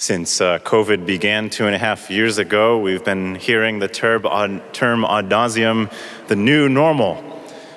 Since uh, COVID began two and a half years ago, we've been hearing the term, term nauseum, the new normal,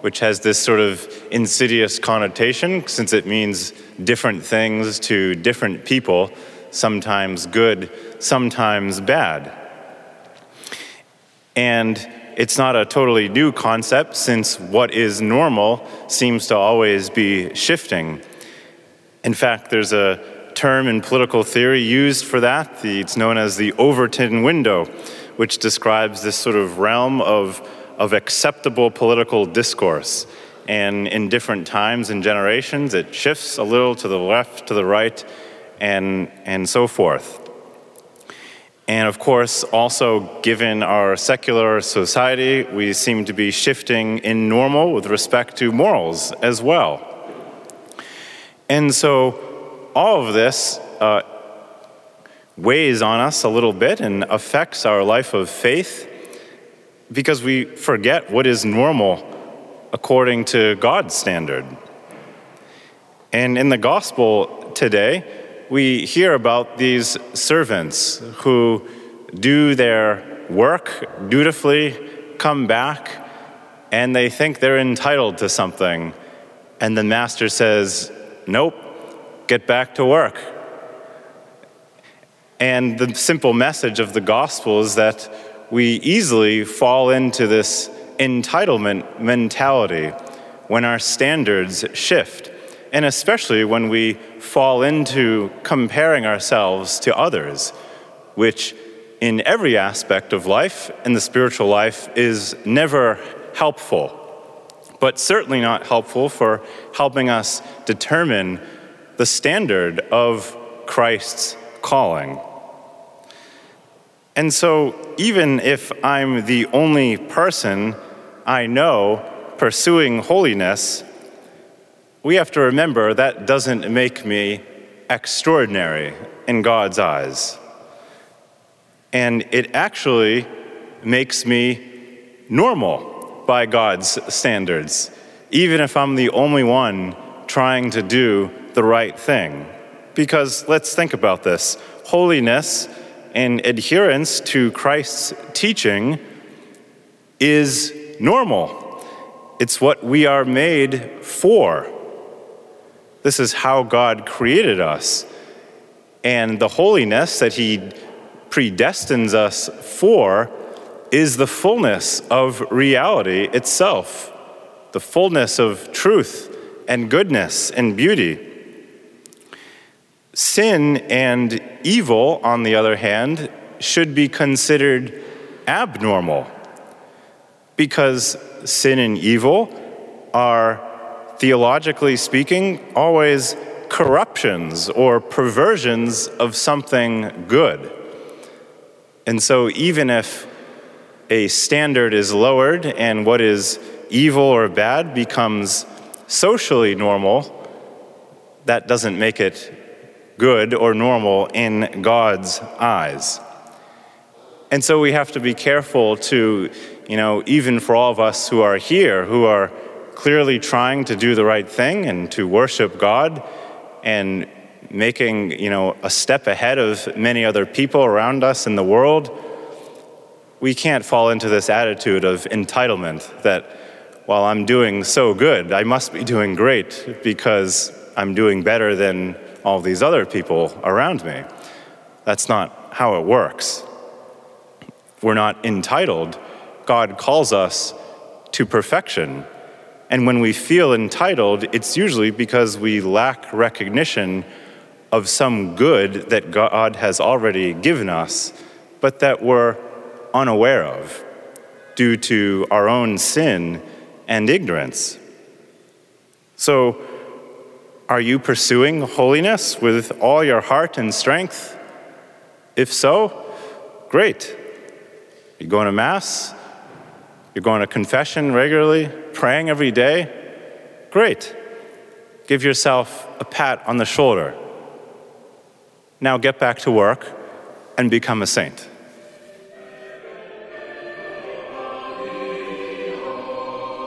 which has this sort of insidious connotation since it means different things to different people, sometimes good, sometimes bad. And it's not a totally new concept since what is normal seems to always be shifting. In fact, there's a term in political theory used for that. It's known as the Overton window, which describes this sort of realm of, of acceptable political discourse. And in different times and generations, it shifts a little to the left, to the right, and, and so forth. And of course, also given our secular society, we seem to be shifting in normal with respect to morals as well. And so all of this uh, weighs on us a little bit and affects our life of faith because we forget what is normal according to God's standard. And in the gospel today, we hear about these servants who do their work dutifully, come back, and they think they're entitled to something. And the master says, Nope, get back to work. And the simple message of the gospel is that we easily fall into this entitlement mentality when our standards shift, and especially when we fall into comparing ourselves to others, which in every aspect of life, in the spiritual life, is never helpful, but certainly not helpful for helping us determine the standard of Christ's calling. And so, even if I'm the only person I know pursuing holiness, we have to remember that doesn't make me extraordinary in God's eyes. And it actually makes me normal by God's standards, even if I'm the only one trying to do the right thing. Because let's think about this holiness and adherence to Christ's teaching is normal, it's what we are made for. This is how God created us. And the holiness that He predestines us for is the fullness of reality itself, the fullness of truth and goodness and beauty. Sin and evil, on the other hand, should be considered abnormal because sin and evil are, theologically speaking, always corruptions or perversions of something good. And so, even if a standard is lowered and what is evil or bad becomes socially normal, that doesn't make it good or normal in God's eyes. And so we have to be careful to, you know, even for all of us who are here, who are clearly trying to do the right thing and to worship God and making, you know, a step ahead of many other people around us in the world, we can't fall into this attitude of entitlement that, while I'm doing so good, I must be doing great because I'm doing better than all these other people around me. That's not how it works. We're not entitled. God calls us to perfection. And when we feel entitled, it's usually because we lack recognition of some good that God has already given us, but that we're unaware of due to our own sin and ignorance. So, are you pursuing holiness with all your heart and strength? If so, great. You're going to Mass? You're going to confession regularly? Praying every day? Great. Give yourself a pat on the shoulder. Now get back to work and become a saint.